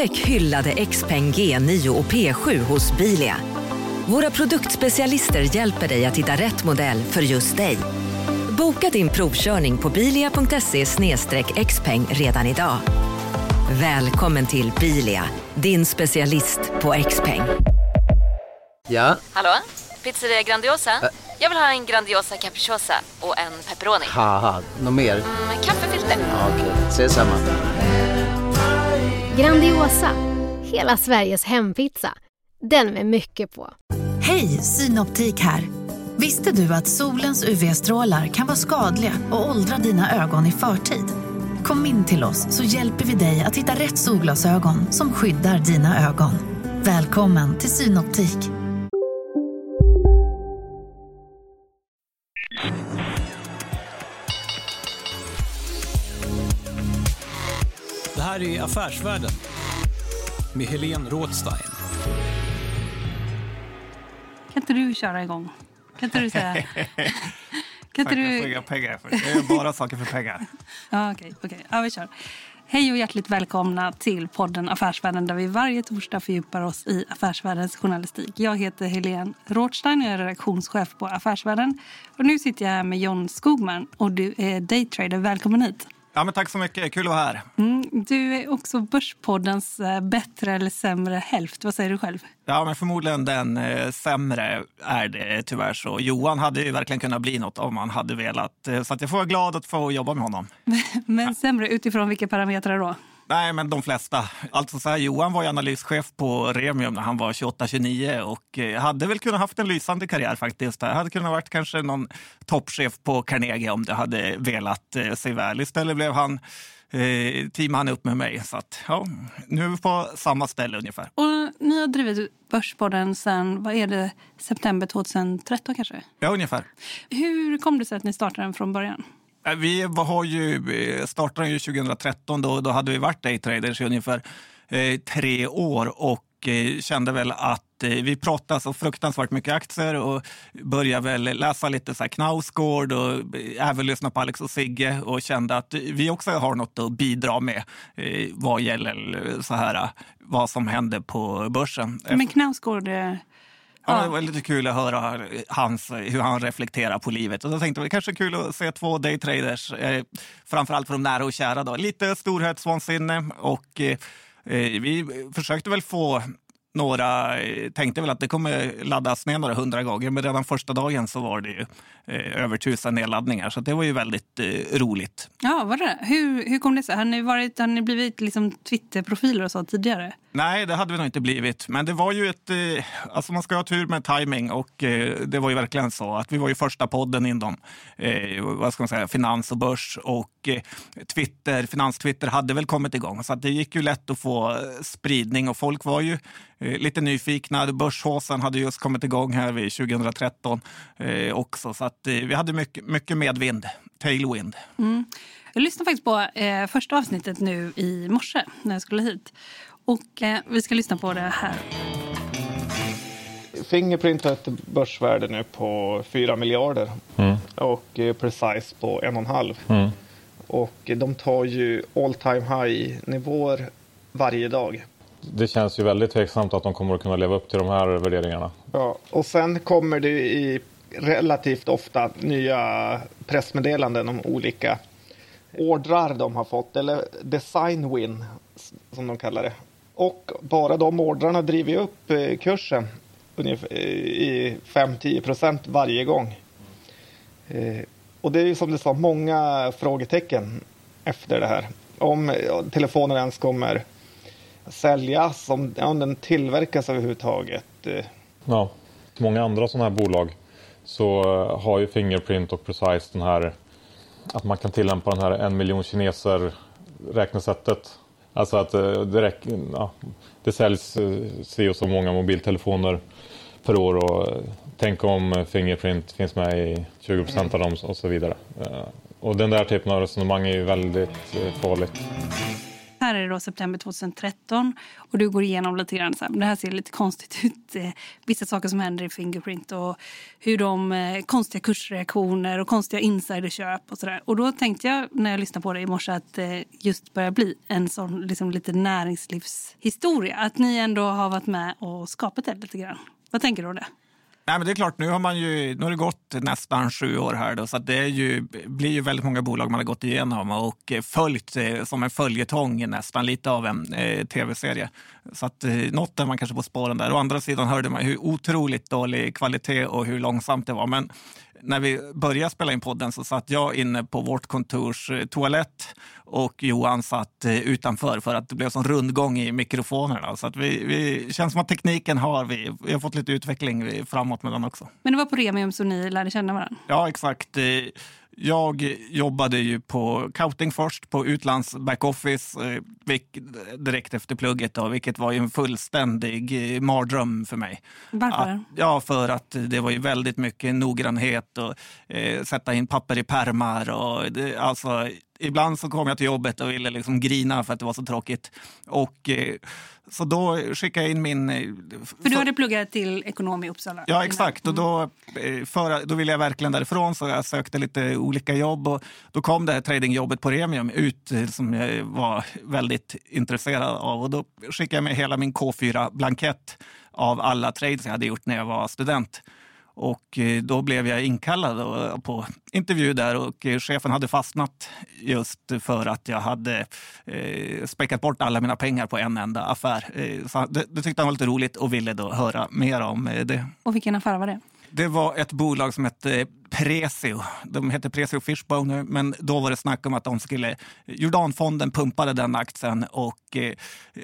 Upptäck hyllade XPeng G9 och P7 hos Bilia. Våra produktspecialister hjälper dig att hitta rätt modell för just dig. Boka din provkörning på bilia.se xpeng redan idag. Välkommen till Bilia, din specialist på XPeng. Ja, Hallå? Pizzeria Grandiosa? Jag vill ha en Grandiosa capriciosa och en pepperoni. något mer? Med kaffefilter. Ja, Okej, ses samma. Grandiosa, hela Sveriges hempizza. Den med mycket på. Hej, Synoptik här. Visste du att solens UV-strålar kan vara skadliga och åldra dina ögon i förtid? Kom in till oss så hjälper vi dig att hitta rätt solglasögon som skyddar dina ögon. Välkommen till Synoptik. Här är Affärsvärlden med Helene Rådstein. Kan inte du köra igång? Kan inte du säga... Kan inte du... pengar för det. Gör bara saker för pengar. Ja, okej. okej. Ja, vi kör. Hej och hjärtligt välkomna till podden Affärsvärlden där vi varje torsdag fördjupar oss i affärsvärldens journalistik. Jag heter Helene Rådstein och jag är redaktionschef på Affärsvärlden. Och nu sitter jag här med John Skogman och du är daytrader. Välkommen hit. Ja, men tack så mycket. Kul att vara här. Mm, du är också Börspoddens eh, bättre eller sämre hälft. Vad säger du själv? Ja, men förmodligen den eh, sämre är det tyvärr så. Johan hade ju verkligen kunnat bli något om han hade velat. Eh, Så jag får vara glad att få jobba med honom. Men sämre utifrån vilka parametrar då? Nej, men de flesta. Alltså så här, Johan var ju analyschef på Remium när han var 28-29 och eh, hade väl kunnat haft en lysande karriär faktiskt. Han hade kunnat varit kanske någon toppchef på Carnegie om det hade velat eh, sig väl. Istället blev han eh, teamade han upp med mig. Så att, ja, nu är vi på samma ställe ungefär. Och ni har drivit Börspodden sedan vad är det, september 2013 kanske? Ja, ungefär. Hur kom det sig att ni startade den från början? Äh, vi har ju, eh, startade ju 2013, då, då hade vi varit daytraders i ungefär eh, tre år och eh, kände väl att eh, vi pratade så fruktansvärt mycket aktier och började väl läsa lite så här Knausgård och eh, även lyssna på Alex och Sigge och kände att vi också har något att bidra med vad gäller så här, vad som händer på börsen. Men Knausgård, Ja, det var lite kul att höra hans, hur han reflekterar på livet. Och då tänkte jag kanske kul att se två daytraders, eh, framförallt för de nära och kära. Då. Lite storhetsvansinne och eh, vi försökte väl få några, eh, tänkte väl att det kommer laddas ner några hundra gånger, men redan första dagen så var det ju eh, över tusen nedladdningar. Så det var ju väldigt eh, roligt. ja var det hur, hur kom det sig? Har ni, varit, har ni blivit liksom Twitterprofiler och så tidigare? Nej, det hade vi nog inte blivit. Men det var ju ett... Eh, alltså man ska ha tur med timing och eh, det var ju verkligen så att vi var ju första podden inom eh, vad ska man säga, finans och börs och eh, Twitter, finanstwitter hade väl kommit igång. Så att det gick ju lätt att få eh, spridning och folk var ju eh, lite nyfikna. Börshåsen hade just kommit igång här vid 2013 eh, också. Så att eh, vi hade mycket, mycket medvind, tailwind. Mm. Jag lyssnade faktiskt på eh, första avsnittet nu i morse när jag skulle hit. Och eh, vi ska lyssna på det här. Fingerprint har ett börsvärde nu på 4 miljarder och eh, Precise på 1,5. Och de tar ju all time high nivåer varje dag. Det känns ju väldigt tveksamt att de kommer att kunna leva upp till de här värderingarna. Ja, och sen kommer det i relativt ofta nya pressmeddelanden om olika ordrar de har fått, eller design win som de kallar det. Och bara de ordrarna driver ju upp eh, kursen eh, i 5-10 procent varje gång. Eh, och det är ju som du sa, många frågetecken efter det här. Om telefonen ens kommer säljas, om, om den tillverkas överhuvudtaget. Ja, många andra sådana här bolag så har ju Fingerprint och Precise den här att man kan tillämpa den här en miljon kineser räknesättet. Alltså att eh, det, räcker, ja, det säljs eh, si och så många mobiltelefoner per år och eh, tänk om Fingerprint finns med i 20 procent av dem och så vidare. Och den där typen av resonemang är ju väldigt farligt. Här är det då september 2013 och du går igenom lite grann så här, det här ser lite konstigt ut. Eh, vissa saker som händer i Fingerprint och hur de eh, konstiga kursreaktioner och konstiga insiderköp och sådär. Och då tänkte jag när jag lyssnade på dig i morse att det just börjar bli en sån liksom, lite näringslivshistoria. Att ni ändå har varit med och skapat det lite grann. Vad tänker du om det? Nej, men det är klart, nu har, man ju, nu har det gått nästan sju år här. Då, så det är ju, blir ju väldigt många bolag man har gått igenom och eh, följt eh, som en följetong nästan, lite av en eh, tv-serie. Så att eh, något är man kanske på spåren där. Å andra sidan hörde man hur otroligt dålig kvalitet och hur långsamt det var. Men när vi började spela in podden så satt jag inne på vårt kontors eh, toalett och Johan satt eh, utanför för att det blev sån rundgång i mikrofonerna. Så att vi, vi känns som att tekniken har vi. Vi har fått lite utveckling framåt med den också. Men det var på Remium som ni lärde känna varandra? Ja, exakt. Eh, jag jobbade ju på Kauting först, på utlands backoffice eh, direkt efter plugget, då, vilket var en fullständig eh, mardröm för mig. Varför? Att, ja, för att det var ju väldigt mycket noggrannhet och eh, sätta in papper i pärmar. Och det, alltså, ibland så kom jag till jobbet och ville liksom grina för att det var så tråkigt. Och, eh, så då skickade jag in min... Eh, för du hade pluggat till ekonom i Uppsala? Ja, exakt. Och då, eh, för, då ville jag verkligen därifrån så jag sökte lite olika jobb. Och då kom det här tradingjobbet på Remium ut som jag var väldigt intresserad av. Och då skickade jag med hela min K4-blankett av alla trades jag hade gjort när jag var student. Och eh, då blev jag inkallad eh, på intervju där och eh, chefen hade fastnat just för att jag hade späckat bort alla mina pengar på en enda affär. Så det, det tyckte han var lite roligt och ville då höra mer om det. Och vilken affär var det? Det var ett bolag som hette Presio. De hette Presio Fishbone, men då var det snack om att de skulle... Jordanfonden pumpade den aktien och eh,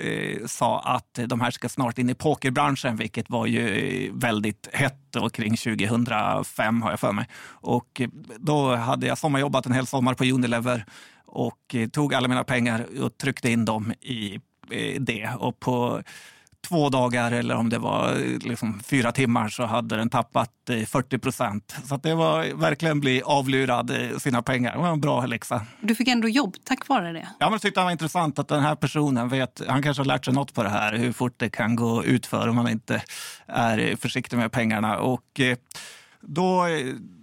eh sa att de här ska snart in i pokerbranschen, vilket var ju eh, väldigt hett och kring 2005 har jag för mig. Och eh, då hade jag sommarjobbat en hel sommar på Unilever och tog alla mina pengar och tryckte in dem i det. Och på två dagar eller om det var liksom fyra timmar så hade den tappat 40 eh, procent. Så det var verkligen bli avlurad eh, sina pengar. Det var en bra läxa. Du fick ändå jobb tack vare det? Ja, men jag tyckte det var intressant att den här personen vet, han kanske har lärt sig något på det här, hur fort det kan gå ut för om man inte är försiktig med pengarna. Och, eh, då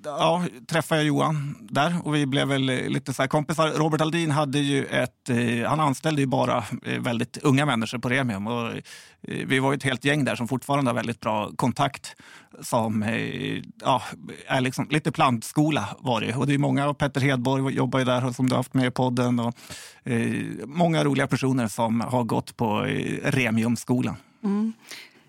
ja, träffade jag Johan där och vi blev väl lite så kompisar. Robert Aldin hade ju ett, eh, han anställde ju bara eh, väldigt unga människor på Remium och eh, vi var ett helt gäng där som fortfarande har väldigt bra kontakt. Som ja, är liksom lite plantskola var det. Och det är många, Petter Hedborg jobbar ju där som du har haft med i podden. Och, många roliga personer som har gått på Remiumskolan. Mm.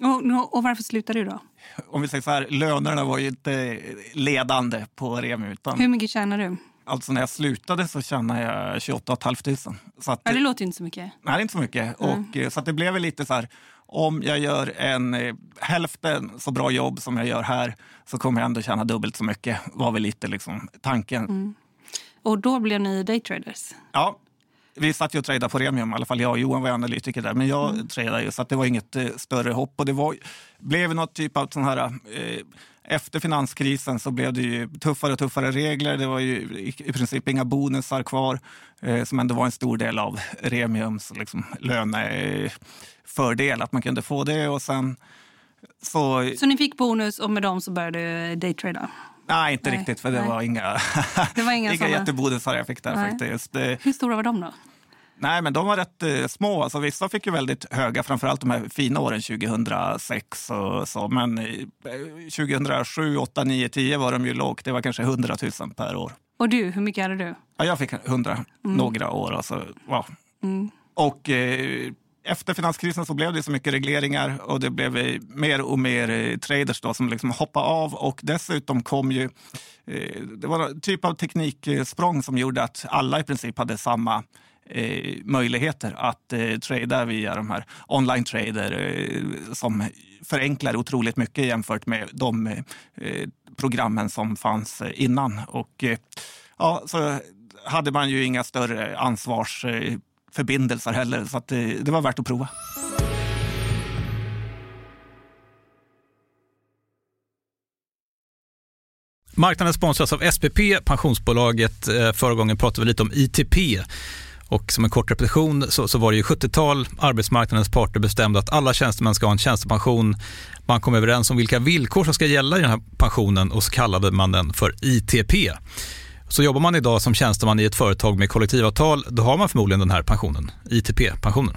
Och, och varför slutade du då? Om vi säger så här, lönerna var ju inte ledande på Remi. Utan, Hur mycket tjänar du? Alltså när jag slutade så tjänade jag 28 500. Så att, ja, det låter inte så mycket. Nej, inte så mycket. Mm. Och, eh, så att det blev lite så här, om jag gör en eh, hälften så bra jobb som jag gör här så kommer jag ändå tjäna dubbelt så mycket. var väl lite liksom tanken. Mm. Och då blev ni daytraders? Ja, vi satt ju och tradade på Remium, i alla fall jag och Johan var analytiker där. Men jag mm. tradade ju, så det var inget eh, större hopp. Och det var, blev något typ av sån här... Eh, efter finanskrisen så blev det ju tuffare och tuffare regler. Det var ju i, i princip inga bonusar kvar, eh, som ändå var en stor del av Remiums liksom, lönefördel, att man kunde få det. Och sen, så, så ni fick bonus och med dem så började daytrada? Nej, inte Nej. riktigt, för det Nej. var inga, det var inga, inga jättebonusar jag fick där Nej. faktiskt. Hur stora var de då? Nej, men de var rätt eh, små. Alltså, vissa fick ju väldigt höga, framförallt de här fina åren 2006 och så. Men eh, 2007, 8, 9, 10 var de ju lågt. Det var kanske 100 000 per år. Och du, hur mycket hade du? Ja, jag fick 100 mm. några år. Alltså, wow. Mm. Och eh, efter finanskrisen så blev det så mycket regleringar och det blev mer och mer eh, traders då som liksom hoppade av och dessutom kom ju eh, det var en typ av tekniksprång som gjorde att alla i princip hade samma eh, möjligheter att eh, trada via de här online trader eh, som förenklar otroligt mycket jämfört med de eh, programmen som fanns eh, innan. Och ja, så hade man ju inga större ansvars förbindelser heller. Så det, eh, det var värt att prova. Marknaden sponsras av SPP, pensionsbolaget. Eh, förra gången pratade vi lite om ITP. Och som en kort repetition så, så var det ju 70-tal, arbetsmarknadens parter bestämde att alla tjänstemän ska ha en tjänstepension. Man kom överens om vilka villkor som ska gälla i den här pensionen och så kallade man den för ITP. Så jobbar man idag som tjänsteman i ett företag med kollektivavtal, då har man förmodligen den här pensionen, ITP-pensionen.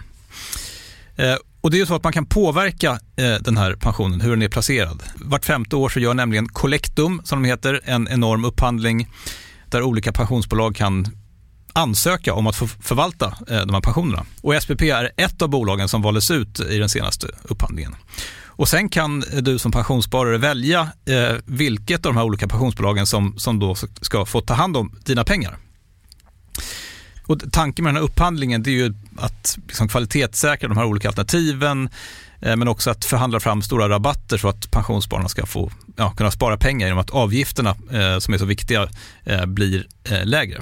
Eh, och det är ju så att man kan påverka eh, den här pensionen, hur den är placerad. Vart femte år så gör nämligen Collectum, som de heter, en enorm upphandling där olika pensionsbolag kan ansöka om att få förvalta eh, de här pensionerna. Och SPP är ett av bolagen som valdes ut i den senaste upphandlingen. Och sen kan du som pensionssparare välja eh, vilket av de här olika pensionsbolagen som, som då ska få ta hand om dina pengar. Och tanken med den här upphandlingen det är ju att liksom kvalitetssäkra de här olika alternativen eh, men också att förhandla fram stora rabatter så att pensionsspararna ska få ja, kunna spara pengar genom att avgifterna eh, som är så viktiga eh, blir eh, lägre.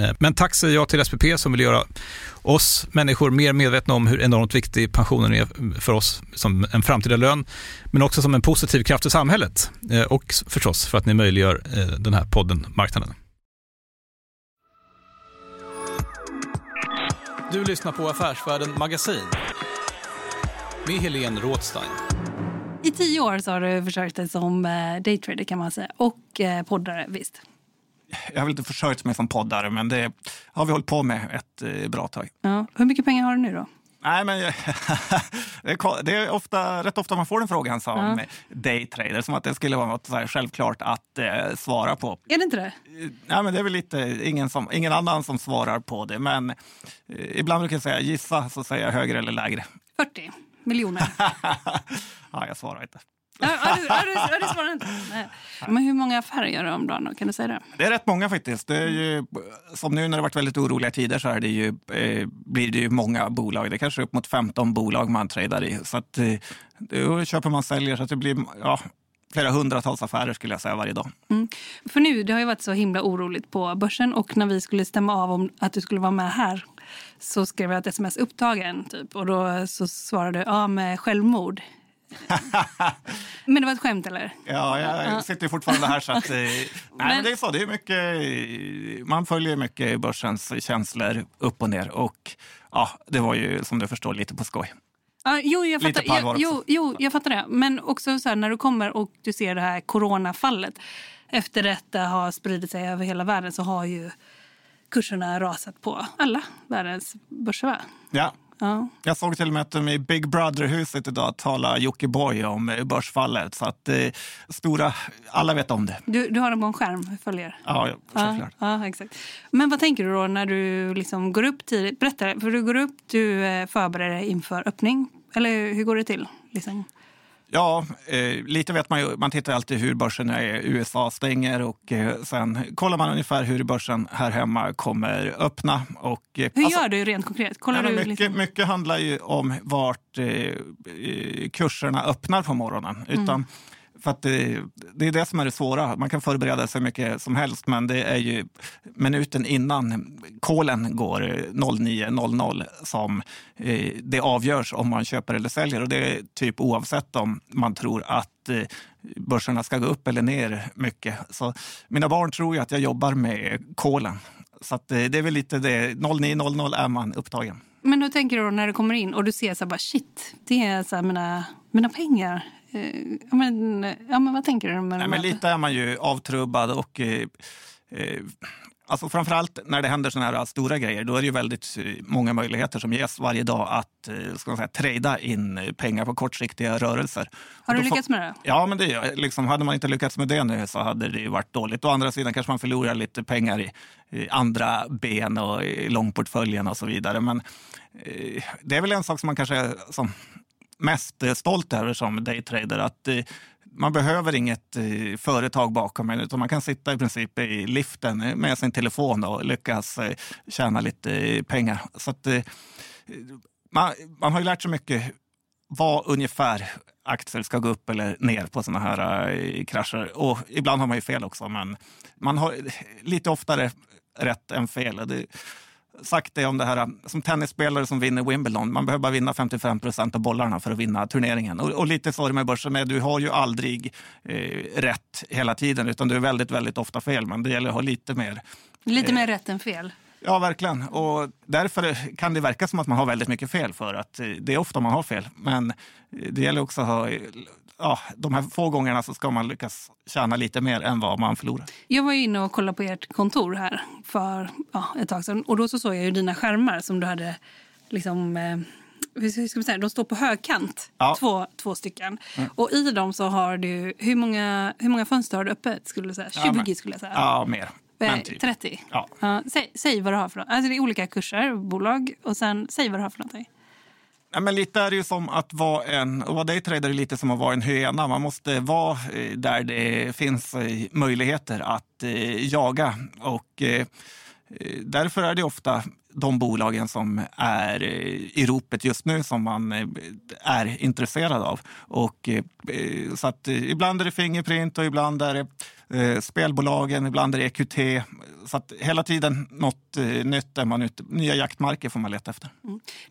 Eh, men tack säger jag till SPP som vill göra oss människor mer medvetna om hur enormt viktig pensionen är för oss som en framtida lön, men också som en positiv kraft i samhället eh, och förstås för att ni möjliggör eh, den här podden Marknaden. Du lyssnar på Affärsvärlden Magasin med Helene Rådstein. I tio år så har du försökt dig som daytrader kan man säga och poddare, visst? Jag har väl inte försörjt mig som poddare, men det har vi hållit på med ett eh, bra tag. Ja. Hur mycket pengar har du nu då? Nej, men det är ofta, rätt ofta man får den frågan som ja. daytrader, som att det skulle vara något självklart att eh, svara på. Är det inte det? Eh, nej, men det är väl lite ingen, som, ingen annan som svarar på det, men eh, ibland brukar jag säga gissa, så säger jag högre eller lägre. 40 miljoner. ja, jag svarar inte. Ja, du, du svarar inte? Nej. Men hur många affärer gör du om dagen? Då? Kan du säga det? Det är rätt många faktiskt. Det är ju, som nu när det varit väldigt oroliga tider så är det ju, eh, blir det ju många bolag. Det är kanske upp mot 15 bolag man tradar i. Så att, eh, då köper man säljer så att det blir ja, flera hundratals affärer skulle jag säga varje dag. Mm. För nu, det har ju varit så himla oroligt på börsen och när vi skulle stämma av om att du skulle vara med här så skrev jag ett sms upptagen typ och då så svarade du ja med självmord. men det var ett skämt eller? Ja, jag sitter fortfarande här så att... Eh, nej, men... men... det är så. Det är mycket, man följer mycket börsens känslor upp och ner. Och ja, det var ju som du förstår lite på skoj. Ah, jo, jag fattar, jag, jo, jo, jag fattar det. Men också så här, när du kommer och du ser det här coronafallet. Efter detta har spridit sig över hela världen så har ju kurserna rasat på alla världens börser. Ja, Ja. Jag såg till och med att de i Big Brother-huset idag talar Jockiboi om börsfallet. Så att eh, stora, alla vet om det. Du, du har dem på en skärm, följer? Ja, självklart. Ja, ja, exakt. Men vad tänker du då när du liksom går upp tidigt? Berätta, för du går upp, du eh, förbereder dig inför öppning. Eller hur går det till? Liksom? Ja, eh, lite vet man ju. Man tittar alltid hur börsen är. USA stänger och eh, sen kollar man ungefär hur börsen här hemma kommer öppna. Och, eh, hur alltså, gör du rent konkret? Kollar ja, du mycket, liksom? mycket handlar ju om vart eh, kurserna öppnar på morgonen. Mm. För att det, det, är det som är det svåra. Man kan förbereda sig mycket som helst, men det är ju minuten innan kolen går 09.00 som eh, det avgörs om man köper eller säljer. Och det är typ oavsett om man tror att eh, börserna ska gå upp eller ner mycket. Så mina barn tror ju att jag jobbar med kolen. Så att, eh, det är väl lite det. 09.00 är man upptagen. Men hur tänker du när du kommer in och du ser så här bara shit, det är så mina, mina pengar. Eh, ja, men, ja, men vad tänker du? Med Nej, men lite är man ju avtrubbad och eh, eh, Alltså framförallt när det händer sådana här stora grejer, då är det ju väldigt eh, många möjligheter som ges varje dag att eh, ska man säga, trada in pengar på kortsiktiga rörelser. Har du lyckats med det? Ja, men det, liksom, hade man inte lyckats med det nu så hade det ju varit dåligt. Å andra sidan kanske man förlorar lite pengar i, i andra ben och i långportföljen och så vidare. Men eh, det är väl en sak som man kanske som mest stolt över som daytrader. Att eh, man behöver inget eh, företag bakom en utan man kan sitta i princip i liften eh, med sin telefon och lyckas tjäna lite pengar. Så att, man, man har ju lärt sig mycket vad ungefär aktier ska gå upp eller ner på sådana här krascher. Och ibland har man ju fel också, men man har lite oftare rätt än fel. Det, sagt det om det här som tennisspelare som vinner Wimbledon. Man behöver bara vinna 55 procent av bollarna för att vinna turneringen. Och, och lite så är det med börsen. med. Du har ju aldrig eh, rätt hela tiden, utan du är väldigt, väldigt ofta fel. Men det gäller att ha lite mer Lite Eh. mer rätt än fel. Ja, verkligen. Och därför kan det verka som att man har väldigt mycket fel för att eh, det är ofta man har fel. Men eh, det gäller också att ha, eh, ja, de här få gångerna så ska man lyckas tjäna lite mer än vad man förlorar. Jag var ju inne och kollade på ert kontor här för ja, ett tag sedan. Och då så såg jag ju dina skärmar som du hade liksom... Eh, hur ska man säga? De står på högkant, Ja. två, två stycken. Mm. Och i dem så har du... Hur många, hur många fönster har du öppet? Skulle du säga? 20 Ja, skulle jag säga. Ja, mer. Eh, Men typ. 30? Ja. Ja, säg, säg vad du har för något. Alltså det är olika kurser, bolag. Och sen säg vad du har för någonting. Ja, men lite är det ju som att vara en, och vara daytrader är lite som att vara en hyena. Man måste vara eh, där det finns eh, möjligheter att eh, jaga. Och därför är det ofta de bolagen som är i ropet just nu som man är intresserad av. Och, så att, ibland är det Fingerprint och ibland är det spelbolagen, ibland är det EQT. Så att hela tiden något eh, nytt är man ute, nya jaktmarker får man leta efter.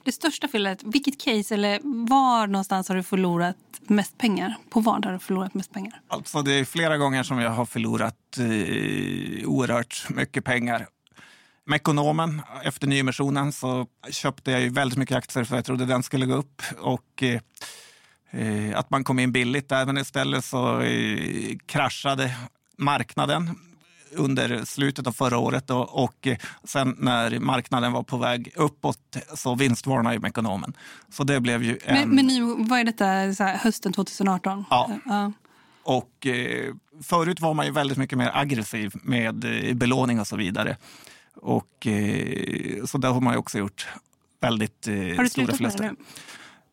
Det största felet, vilket case eller var någonstans har du förlorat mest pengar? På vad har du förlorat mest pengar? Alltså det är flera gånger som jag har förlorat eh, oerhört mycket pengar. Med ekonomen, efter nyemissionen, så köpte jag ju väldigt mycket aktier för jag trodde den skulle gå upp. Och eh, eh, att man kom in billigt där, men istället så eh, kraschade marknaden under slutet av förra året och, och eh, sen när marknaden var på väg uppåt så vinstvarnade ju ekonomen. Så det blev ju en... Men, men ni, vad är detta här, hösten 2018? Ja. Ja. Och eh, förut var man ju väldigt mycket mer aggressiv med eh, belåning och så vidare. Och eh, så där har man ju också gjort väldigt eh, stora förluster. nu?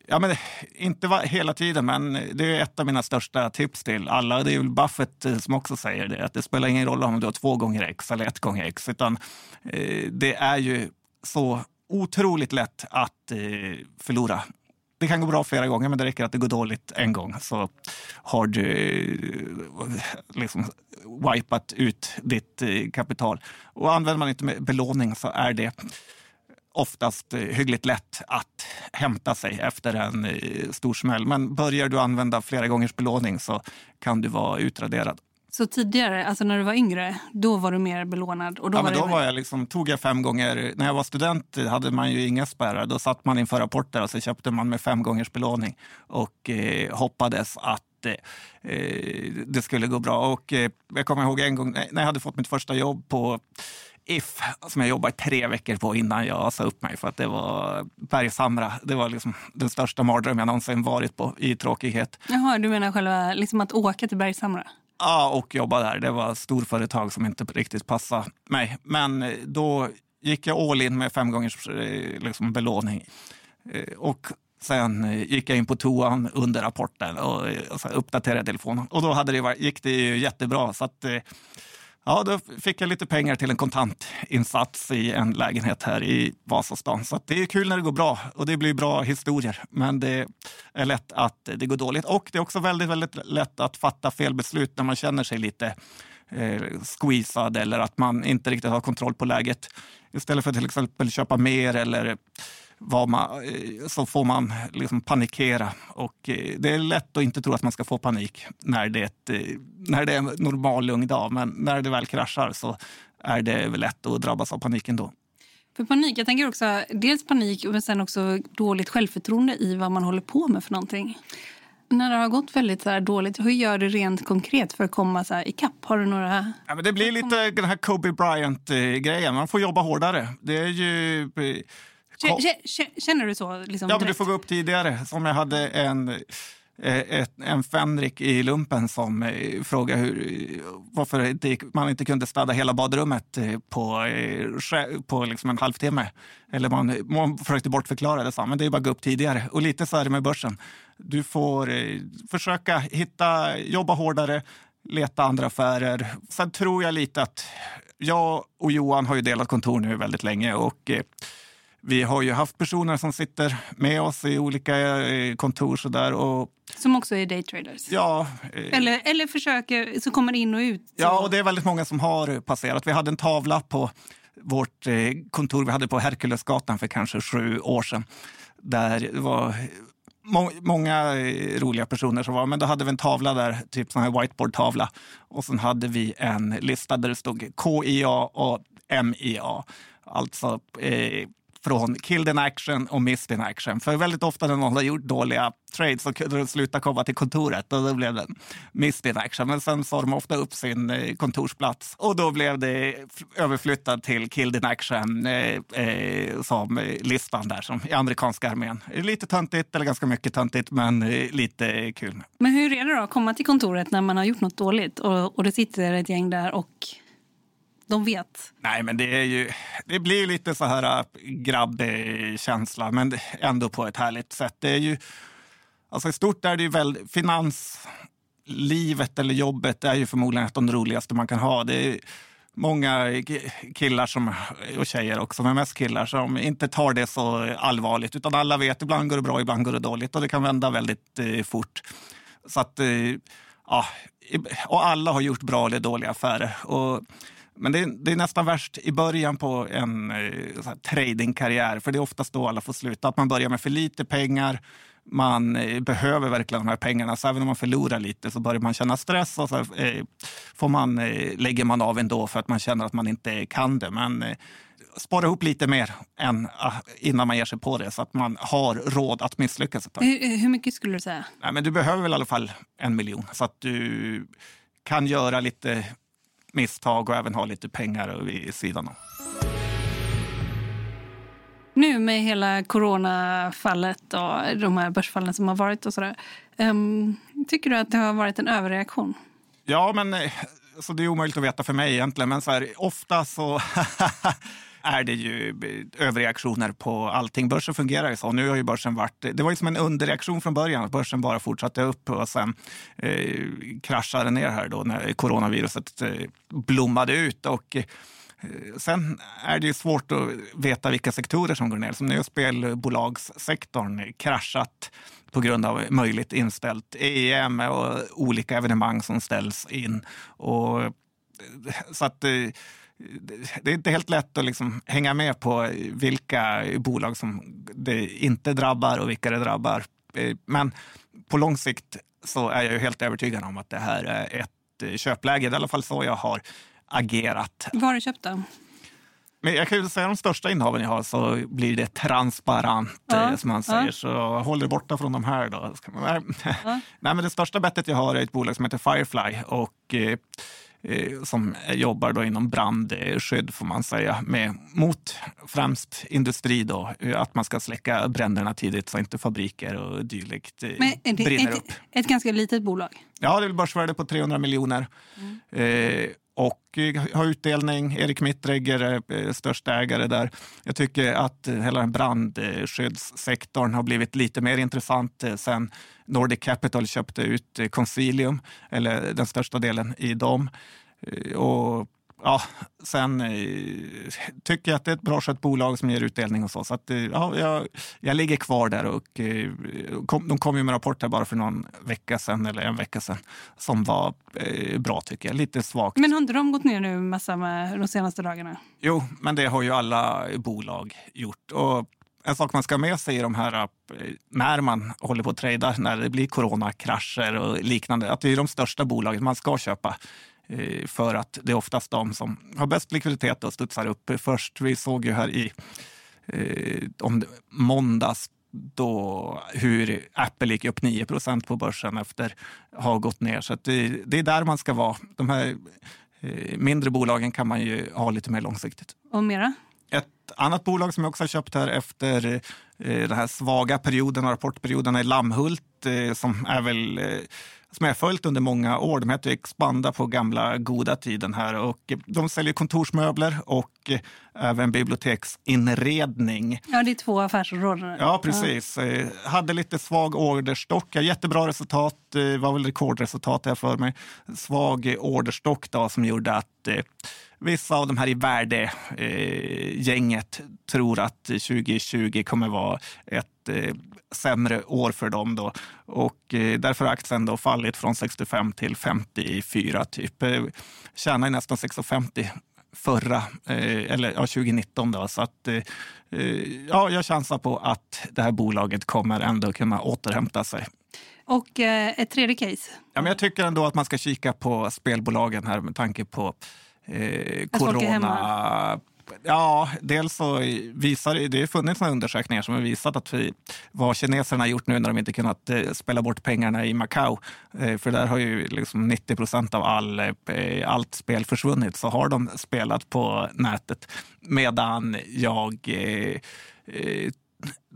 Ja, men inte va- hela tiden, men det är ett av mina största tips till alla. Det är väl Buffett eh, som också säger det, att det spelar ingen roll om du har två gånger X eller ett gånger X, utan eh, det är ju så otroligt lätt att eh, förlora. Det kan gå bra flera gånger, men det räcker att det går dåligt en gång så har du eh, liksom wipat ut ditt eh, kapital. Och använder man inte med belåning så är det oftast hyggligt lätt att hämta sig efter en eh, stor smäll. Men börjar du använda flera gångers belåning så kan du vara utraderad. Så tidigare, alltså när du var yngre, då var du mer belånad? Och då ja, var men då det... var jag liksom, tog jag fem gånger. När jag var student hade man ju inga spärrar. Då satt man inför rapporter och så köpte man med fem gångers belåning och eh, hoppades att eh, eh, det skulle gå bra. Och eh, jag kommer ihåg en gång när jag hade fått mitt första jobb på If, som jag jobbade tre veckor på innan jag sa upp mig för att det var Bergshamra. Det var liksom den största mardröm jag någonsin varit på i tråkighet. Jaha, du menar själva liksom att åka till Bergshamra? Ja, och jobba där. Det var storföretag som inte riktigt passade mig. Men eh, då gick jag all in med fem gångers eh, liksom, belåning. Eh, Och sen gick jag in på toan under rapporten och, uppdaterade telefonen. Och då hade det, gick det ju jättebra. Så att, ja, då fick jag lite pengar till en kontantinsats i en lägenhet här i Vasastan. Så att det är kul när det går bra och det blir bra historier. Men det är lätt att det går dåligt. Och det är också väldigt, väldigt lätt att fatta fel beslut när man känner sig lite eh, squeezad eller att man inte riktigt har kontroll på läget. Istället för att till exempel köpa mer eller man, eh, så får man liksom panikera. Och eh, det är lätt att inte tro att man ska få panik när det, är ett, eh, när det är en normal lugn dag. Men när det väl kraschar så är det väl lätt att drabbas av paniken då. För panik, jag tänker också dels panik men sen också dåligt självförtroende i vad man håller på med för någonting. när det har gått väldigt så dåligt, hur gör du rent konkret för att komma så här ikapp? Har du några... Ja, men det blir lite den här Kobe Bryant-grejen. Man får jobba hårdare. Det är ju... eh, känner du så? Liksom, ja, men du får gå upp tidigare. Som jag hade en eh, ett, en fänrik i lumpen som eh, frågade hur, varför man inte kunde städa hela badrummet på, på liksom en halvtimme. Eller man, man försökte bortförklara det, men det är bara att gå upp tidigare. Och lite så är det med börsen. Du får eh, försöka hitta, jobba hårdare, leta andra affärer. Sen tror jag lite att jag och Johan har ju delat kontor nu väldigt länge och eh, vi har ju haft personer som sitter med oss i olika eh, kontor. Så där, och, som också är daytraders? Ja. Eh, eller, eller försöker, som kommer in och ut? Så. Ja, och det är väldigt många som har passerat. Vi hade en tavla på vårt eh, kontor vi hade på Herkulesgatan för kanske sju år sedan. Där det var må, många roliga personer som var, men då hade vi en tavla där, typ sån här whiteboard-tavla. Och sen hade vi en lista där det stod KIA och MIA. Alltså eh, från killed in action och missed in action. För väldigt ofta när någon har gjort dåliga trades så kunde de sluta komma till kontoret och då blev det missed in action. Men sen sa de ofta upp sin eh, kontorsplats och då blev det överflyttad till killed in action eh, eh, som eh, listan där som i amerikanska armén. Lite töntigt, eller ganska mycket töntigt, men eh, lite kul. Men hur är det då att komma till kontoret när man har gjort något dåligt och, och det sitter ett gäng där och de vet? Nej, men det, är ju, det blir lite så här äh, grabbig känsla, men ändå på ett härligt sätt. Det är ju, alltså I stort är det ju väl finanslivet eller jobbet är ju förmodligen ett av de roligaste man kan ha. Det är många killar som, och tjejer också, men mest killar som inte tar det så allvarligt. Utan alla vet, ibland går det bra, ibland går det dåligt och det kan vända väldigt eh, fort. Så att, eh, ja, och alla har gjort bra eller dåliga affärer. Och men det är, det är, nästan värst i början på en eh, tradingkarriär, för det är oftast då alla får sluta. Att man börjar med för lite pengar, man eh, behöver verkligen de här pengarna. Så även om man förlorar lite så börjar man känna stress och så eh, får man, lägger man av ändå för att man känner att man inte kan det. Men spara ihop lite mer än, uh, innan man ger sig på det så att man har råd att misslyckas. Hur, hur mycket skulle du säga? Nej, men du behöver väl i alla fall en miljon så att du kan göra lite misstag och även ha lite pengar vid sidan om. Nu med hela coronafallet och de här börsfallen som har varit och sådär. Um, tycker du att det har varit en överreaktion? Ja, men eh, så det är omöjligt att veta för mig egentligen. Men så här, ofta så är det ju eh, överreaktioner på allting. Börsen fungerar ju så. Nu har ju börsen varit... Det var ju som en underreaktion från början. Börsen bara fortsatte upp och sen eh, kraschade ner här då när coronaviruset eh, blommade ut. Och, eh, Sen är det ju svårt att veta vilka sektorer som går ner. Som nu har spelbolagssektorn kraschat på grund av möjligt inställt EM och olika evenemang som ställs in. Och, eh, så att eh, det är inte helt lätt att liksom hänga med på vilka bolag som det inte drabbar och vilka det drabbar. Men på lång sikt så är jag helt övertygad om att det här är ett köpläge. Det är i alla fall så jag har agerat. Vad har du köpt då? Men jag kan ju säga de största innehaven jag har så blir det transparent ja, eh, som man säger. Ja. Så jag håller borta från de här då. Ja. Nej, men det största bettet jag har är ett bolag som heter Firefly och eh, Eh, som jobbar då inom brandskydd får man säga, med, mot främst industri. Då, eh, att man ska släcka bränderna tidigt så inte fabriker och dylikt eh, Men är det brinner ett, upp. Ett ganska litet bolag? Ja, det är börsvärde på 300 miljoner. Mm. Eh, och eh, har utdelning. Erik Mittregger är eh, största ägare där. Jag tycker att hela brandskyddssektorn har blivit lite mer intressant eh, sen Nordic Capital köpte ut Consilium, eller den största delen i dem. Och ja, sen eh, tycker jag att det är ett bra skött bolag som ger utdelning och så. Så att, eh, ja, jag, jag ligger kvar där och eh, kom, de kom ju med rapport här bara för någon vecka sedan eller en vecka sedan som var bra tycker jag. Lite svagt. Men har inte de gått ner nu massa med de senaste dagarna? Jo, men det har ju alla bolag gjort. Och en sak man ska ha med sig i de här, när man håller på att trada, när det blir coronakrascher och liknande, att det är de största bolagen man ska köpa. Eh, för att det är oftast de som har bäst likviditet och studsar upp först. Vi såg ju här i eh, om måndags då hur Apple gick upp 9% på börsen efter att ha gått ner. Så det, det, är där man ska vara. De här eh, mindre bolagen kan man ju ha lite mer långsiktigt. Och mera? Ett annat bolag som jag också har köpt här efter den här svaga perioden och rapportperioden är Lammhult som är väl som jag följt under många år. De heter Expanda på gamla goda tiden här och de säljer kontorsmöbler och även biblioteksinredning. Ja, det är två affärsområden. Ja, precis. Ja. Hade lite svag orderstock. Jättebra resultat. Det var väl rekordresultat här för mig. Svag orderstock då, som gjorde att Vissa av de här i värdegänget eh, tror att 2020 kommer vara ett eh, sämre år för dem. Då. Och eh, därför har aktien då fallit från 65 till 54 typ. Eh, tjänade nästan 6,50 förra, eh, eller ja, 2019. Då, så att, eh, eh, ja, jag chansar på att det här bolaget kommer ändå kunna återhämta sig. Och eh, ett tredje case? Ja, men jag tycker ändå att man ska kika på spelbolagen här med tanke på eh, corona. Ja, dels så visar det, har funnits några undersökningar som har visat att vi, vad kineserna har gjort nu när de inte kunnat eh, spela bort pengarna i Macao. Eh, för där har ju liksom 90 procent av all, eh, allt spel försvunnit. Så har de spelat på nätet. Medan jag eh, eh,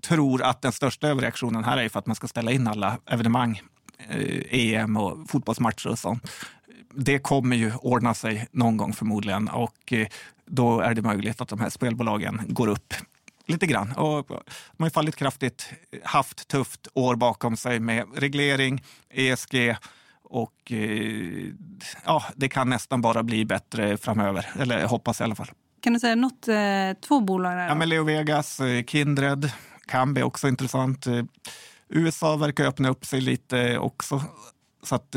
tror att den största överreaktionen här är för att man ska ställa in alla evenemang EM och fotbollsmatcher och sånt det kommer ju ordna sig någon gång förmodligen och eh, då är det möjligt att de här spelbolagen går upp lite grann. Och de har ju fallit kraftigt, haft tufft år bakom sig med reglering, ESG och eh, ja, det kan nästan bara bli bättre framöver, eller hoppas i alla fall. Kan du säga något, eh, två bolag? Där ja, men Leo Vegas, Kindred, Kambi också intressant. USA verkar öppna upp sig lite också. Så att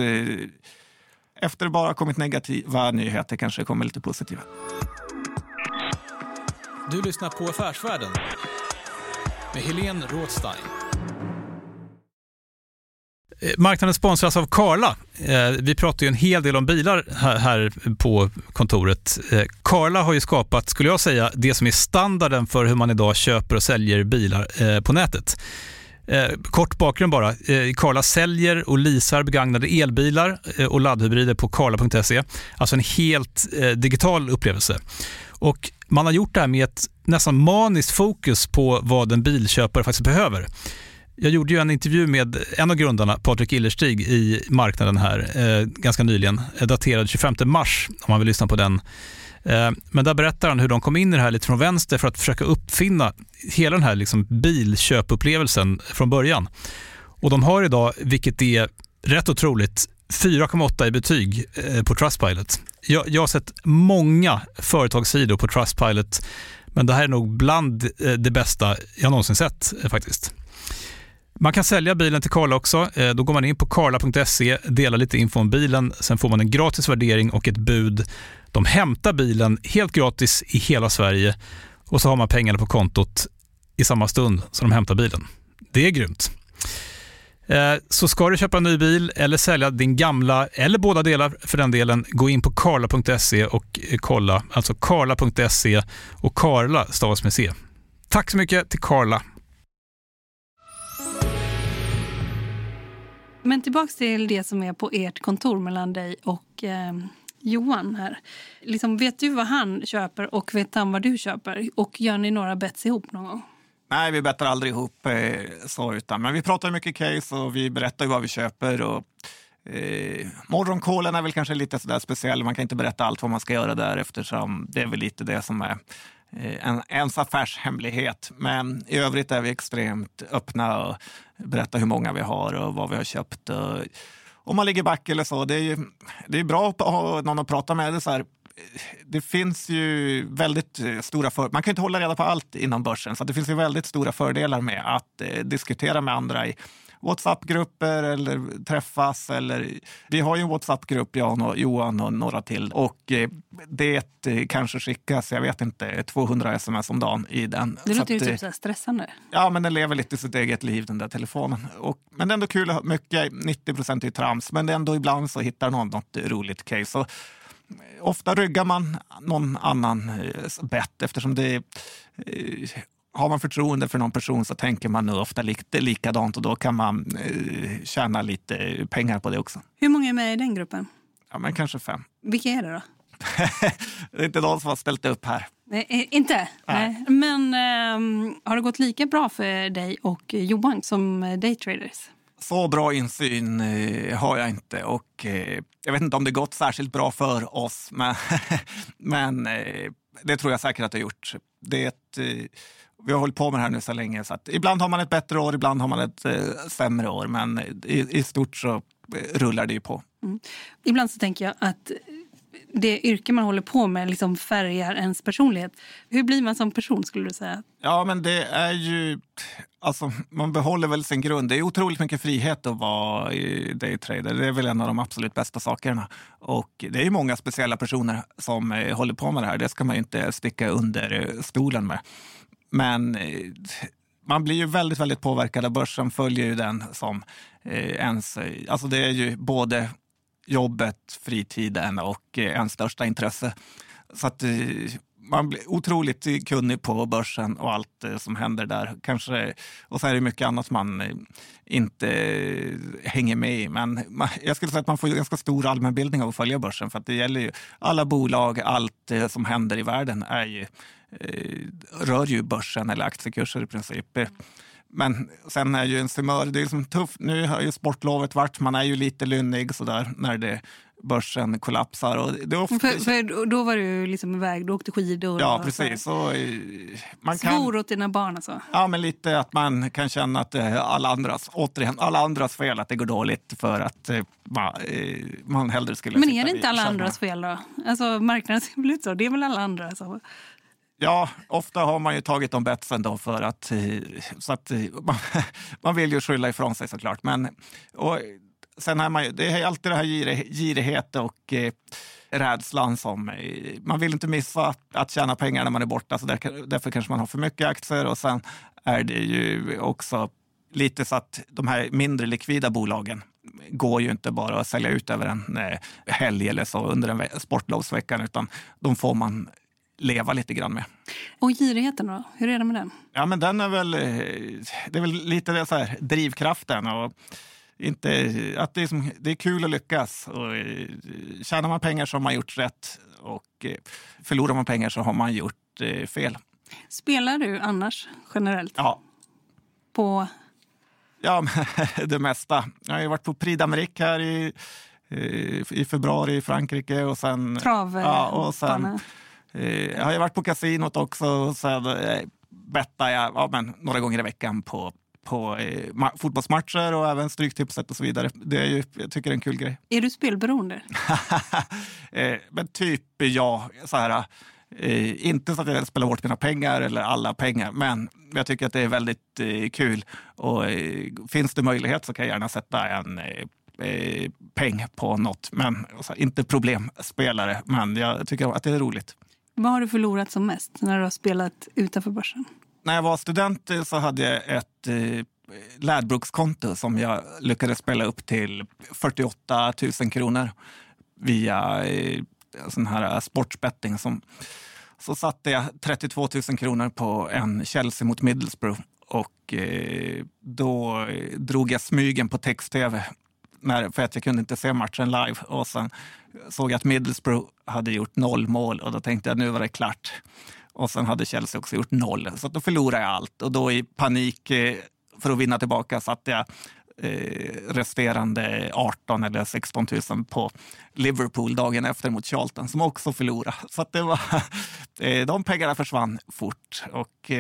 efter det bara kommit negativa nyheter kanske det kommer lite positiva. Du lyssnar på Affärsvärlden med Helene Rådstein. Eh, marknaden sponsras av Karla. Eh, vi pratar ju en hel del om bilar här på kontoret. Eh, Karla har ju skapat, skulle jag säga, det som är standarden för hur man idag köper och säljer bilar på nätet. Eh, kort bakgrund bara. Eh, Karla säljer och leasar begagnade elbilar eh, och laddhybrider på karla.se. Alltså en helt eh, digital upplevelse. Och man har gjort det här med ett nästan maniskt fokus på vad en bilköpare faktiskt behöver. Jag gjorde ju en intervju med en av grundarna, Patrik Illerstig, i marknaden här eh, ganska nyligen, eh, daterad 25 mars, om man vill lyssna på den. Eh, men där berättar han hur de kom in i det här lite från vänster för att försöka uppfinna hela den här liksom bilköpupplevelsen från början. Och de har idag, vilket är rätt otroligt, 4,8 i betyg eh, på Trustpilot. Jag, jag har sett många företagssidor på Trustpilot, men det här är nog bland eh, det bästa jag någonsin sett faktiskt. Man kan sälja bilen till Karla också. Då går man in på karla.se, delar lite info om bilen, sen får man en gratis värdering och ett bud de hämtar bilen helt gratis i hela Sverige och så har man pengarna på kontot i samma stund som de hämtar bilen. Det är grymt. Eh, så ska du köpa en ny bil eller sälja din gamla, eller båda delar för den delen, gå in på karla.se och eh, kolla. Alltså karla.se och Karla stavas med C. Tack så mycket till Karla. Men tillbaks till det som är på ert kontor mellan dig och eh, Johan här. Liksom, vet du vad han köper och vet han vad du köper? Och gör ni några bets ihop någon gång? Nej, vi bettar aldrig ihop eh, så. Utan, men vi pratar mycket case och vi berättar vad vi köper. Och, eh, morgonkålen är väl kanske lite sådär speciell. Man kan inte berätta allt vad man ska göra där eftersom det är väl lite det som är eh, en, ens affärshemlighet. Men i övrigt är vi extremt öppna och berättar hur många vi har och vad vi har köpt. Och, om man ligger back eller så. Det är, det är bra att ha någon att prata med. Det, så här, det finns ju väldigt eh, stora för Man kan inte hålla reda på allt inom börsen, så det finns ju väldigt stora fördelar med att eh, diskutera med andra i Whatsapp-grupper eller träffas. Eller, vi har ju en Whatsapp-grupp, jag och Johan och några till. Och eh, det eh, kanske skickas, jag vet inte, 200 sms om dagen i den. Det låter ju typ så stressande. Ja, men den lever lite sitt eget liv, den där telefonen. Och, men det är ändå kul, mycket, 90 procent är trams. Men det är ändå ibland så hittar någon något roligt case. Och, ofta ryggar man någon annan bett eftersom det har man förtroende för någon person så tänker man nog ofta lite likadant och då kan man eh, tjäna lite pengar på det också. Hur många är med i den gruppen? Ja, men kanske fem. Vilka är det då? det är inte de som har ställt upp här. Nej, eh, inte? Nej. Men eh, har det gått lika bra för dig och Johan som daytraders? Så bra insyn eh, har jag inte och eh, jag vet inte om det gått särskilt bra för oss, men, men eh, det tror jag säkert att det har gjort. Det eh, vi har hållit på med det här nu så länge så att ibland har man ett bättre år, ibland har man ett eh, sämre år, men i, i stort så eh, rullar det ju på. Mm. Ibland så tänker jag att det yrke man håller på med liksom färgar ens personlighet. Hur blir man som person skulle du säga? Ja, men det är ju... Alltså, man behåller väl sin grund. Det är otroligt mycket frihet att vara daytrader. Det är väl en av de absolut bästa sakerna. Och det är ju många speciella personer som eh, håller på med det här. Det ska man ju inte sticka under eh, stolen med. Men eh, man blir ju väldigt, väldigt påverkad av börsen, följer ju den som eh, ens... Eh, alltså det är ju både jobbet, fritiden och eh, ens största intresse. Så att eh, man blir otroligt kunnig på börsen och allt eh, som händer där. Kanske, och så är det mycket annat man eh, inte eh, hänger med i. Men jag skulle säga att man får ganska stor allmänbildning av att följa börsen. För att det gäller ju alla bolag, allt som händer i världen är ju, rör ju börsen eller aktiekurser i princip. Men sen är ju en humör, det är liksom tufft. Nu har ju sportlovet varit, man är ju lite lynnig sådär när det, börsen kollapsar. Och det ofta... för, för då var du liksom iväg, du åkte skidor? Ja, precis. Så, eh, man kan... Svor åt dina barn alltså? Ja, men lite att man kan känna att är alla andras, återigen, alla andras fel att det går dåligt för att eh, man hellre skulle Men är det inte alla andras fel då? Alltså marknaden ser väl ut så? Det är väl alla andra? Ja, ofta har man ju tagit de betsen då för att, eh, så att eh, man, man vill ju skylla ifrån sig såklart. Men, och sen är man ju, det är alltid det här girighet och eh, rädslan som, eh, man vill inte missa att tjäna pengar när man är borta, så där, därför kanske man har för mycket aktier och sen är det ju också lite så att de här mindre likvida bolagen går ju inte bara att sälja ut över en eh, helg eller så under en sportlovsveckan, utan de får man leva lite grann med. Och girigheten då? Hur är det med den? Ja, men den är väl, eh, det är väl lite det så här, drivkraften. Och inte, att det, är som, det är kul att lyckas. Och, eh, tjänar man pengar så har man gjort rätt och eh, förlorar man pengar så har man gjort fel. Spelar du annars generellt? Ja. På? Ja, det mesta. Jag har varit på Prix d'Amérique här i, i februari i Frankrike. Och sen, Trav, ja, och sen jag har varit på kasinot också. Så eh, bettar jag ja, men, några gånger i veckan på, på eh, fotbollsmatcher och även Stryktipset och så vidare. Det är ju, jag tycker det är en kul grej. Är du spelberoende? eh, men typ ja. Så här, eh, inte så att jag spelar bort mina pengar eller alla pengar, men jag tycker att det är väldigt eh, kul. Och finns det möjlighet så kan jag gärna sätta en peng på något. Men alltså, inte problemspelare, men jag tycker att det är roligt. Vad har du förlorat som mest när du har spelat utanför börsen? När jag var student eh, så hade jag ett eh, Ladbrokskonto som jag lyckades spela upp till 48 000 kronor via eh, sån här eh, sportsbetting. Som, så satte jag 32 000 kronor på en Chelsea mot Middlesbrough och eh, då eh, drog jag smygen på text-tv när, för att jag kunde inte se matchen live. Och sen såg jag att Middlesbrough hade gjort noll mål och då tänkte jag nu var det klart. Och sen hade Chelsea också gjort noll, så då förlorade jag allt. Och då i panik eh, för att vinna tillbaka satte jag eh, resterande 18 eller 16 000 på Liverpool dagen efter mot Charlton som också förlorade. Så det var, eh, de pengarna försvann fort och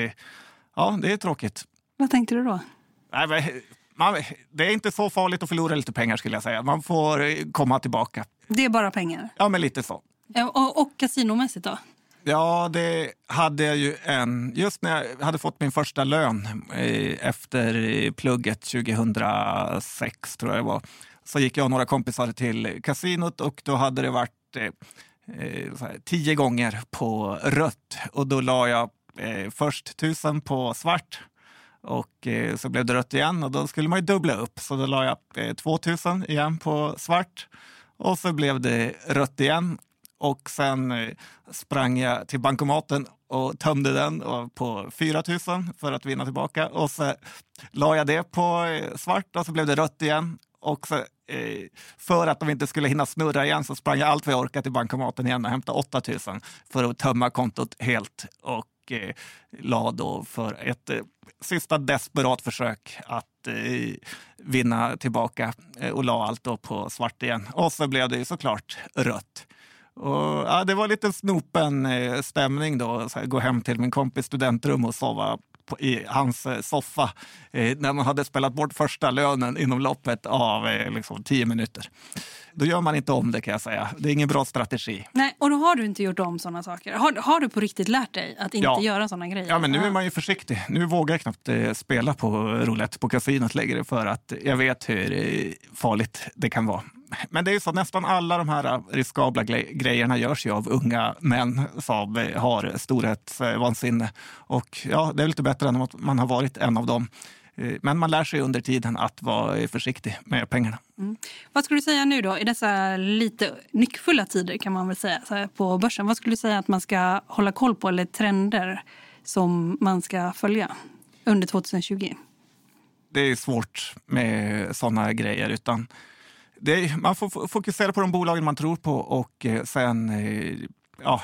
ja, det är tråkigt. Vad tänkte du då? Nej, man, det är inte så farligt att förlora lite pengar skulle jag säga. Man får eh, komma tillbaka. Det är bara pengar? Ja, men lite så. Och, och kasinomässigt då? Ja, det hade jag ju en... Just när jag hade fått min första lön eh, efter plugget 2006, tror jag det var, så gick jag och några kompisar till kasinot och då hade det varit eh, här, tio gånger på rött. Och då la jag först tusen på svart och eh, så blev det rött igen och då skulle man ju dubbla upp. Så då la jag eh, 2000 igen på svart och så blev det rött igen. Och sen eh, sprang jag till bankomaten och tömde den på 4 000 för att vinna tillbaka. Och så la jag det på eh, svart och så blev det rött igen. Och så, eh, för att de inte skulle hinna snurra igen så sprang jag allt vad jag orkade till bankomaten igen och hämtade 8 000 för att tömma kontot helt. Och eh, la då för ett eh, sista desperat försök att eh, vinna tillbaka eh, och la allt då på svart igen. Och så blev det ju såklart rött. Och, ja, det var lite snopen eh, stämning då. Så här, gå hem till min kompis studentrum och sova i hans eh, soffa eh, när man hade spelat bort första lönen inom loppet av eh, liksom, tio minuter. Då gör man inte om det kan jag säga. Det är ingen bra strategi. Nej, och då har du inte gjort om sådana saker. Har, har du på riktigt lärt dig att inte Ja. göra sådana grejer? Ja, men nu är man ju försiktig. Nu vågar jag knappt spela på roulette på kasinot längre för att jag vet hur farligt det kan vara. Men det är ju så att nästan alla de här riskabla grejerna görs ju av unga män som har storhetsvansinne. Och ja, det är lite bättre än att man har varit en av dem. Eh, Men man lär sig under tiden att vara försiktig med pengarna. Vad skulle du säga nu då, i dessa lite nyckfulla tider kan man väl säga på börsen? Vad skulle du säga att man ska hålla koll på eller trender som man ska följa under 2020? det är svårt med sådana grejer. Utan det man får fokusera på de bolagen man tror på och eh, sen eh, ja,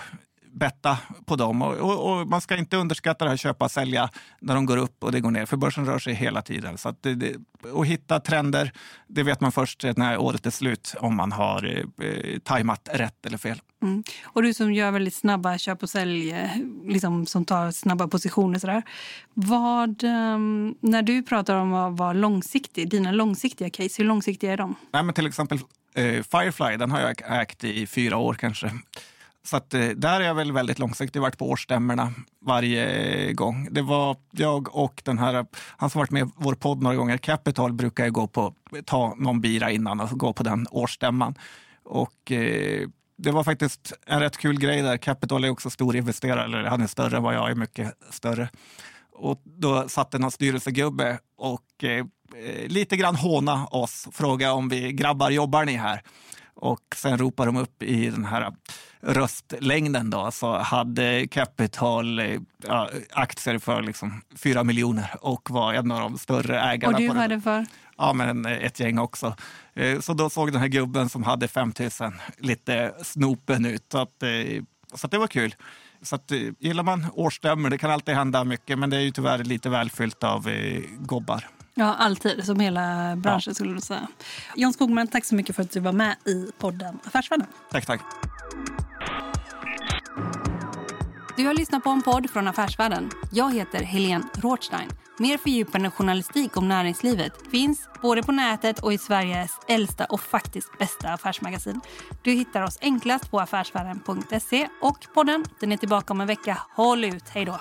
betta på dem. Och, och, och man ska inte underskatta det här köpa och sälja när de går upp och det går ner. För börsen rör sig hela tiden. Så att det, det, och hitta trender, det vet man först när året är slut om man har eh, tajmat rätt eller fel. Mm. Och du som gör väldigt snabba köp och sälj, eh, liksom som tar snabba positioner sådär. Vad, ehm, när du pratar om att vara långsiktig, dina långsiktiga case, hur långsiktiga är de? Nej, men till exempel eh, Firefly, den har jag ägt i fyra år kanske. Så att, eh, där är jag väl väldigt långsiktig, varit på årsstämmorna varje gång. Det var jag och den här, han som varit med i vår podd några gånger, Capital, brukar jag gå på, ta någon bira innan och gå på den årsstämman. Och eh, det var faktiskt en rätt kul grej där. Capital är också stor investerare, eller han är större än vad jag är, mycket större. Och då satt det någon styrelsegubbe och eh, eh lite grann håna oss, fråga om vi grabbar jobbar ni här? Och sen ropar de upp i den här röstlängden då, så hade Capital eh, ja, aktier för liksom 4 miljoner och var en av de större ägarna. Och du den. hade för? Ja, men ett gäng också. Eh, Så då såg den här gubben som hade 5 000 lite snopen ut. Så, att, eh, så att det var kul. Så att, gillar man årsstämmor, det kan alltid hända mycket, men det är ju tyvärr lite välfyllt av gobbar. Ja, alltid. Som hela branschen skulle du säga. John Skogman, tack så mycket för att du var med i podden Affärsvärlden. Tack, tack. Du har lyssnat på en podd från Affärsvärlden. Jag heter Helene Rothstein. Mer fördjupande journalistik om näringslivet finns både på nätet och i Sveriges äldsta och faktiskt bästa affärsmagasin. Du hittar oss enklast på affärsvärlden.se och podden den är tillbaka om en vecka. Håll ut, hej då!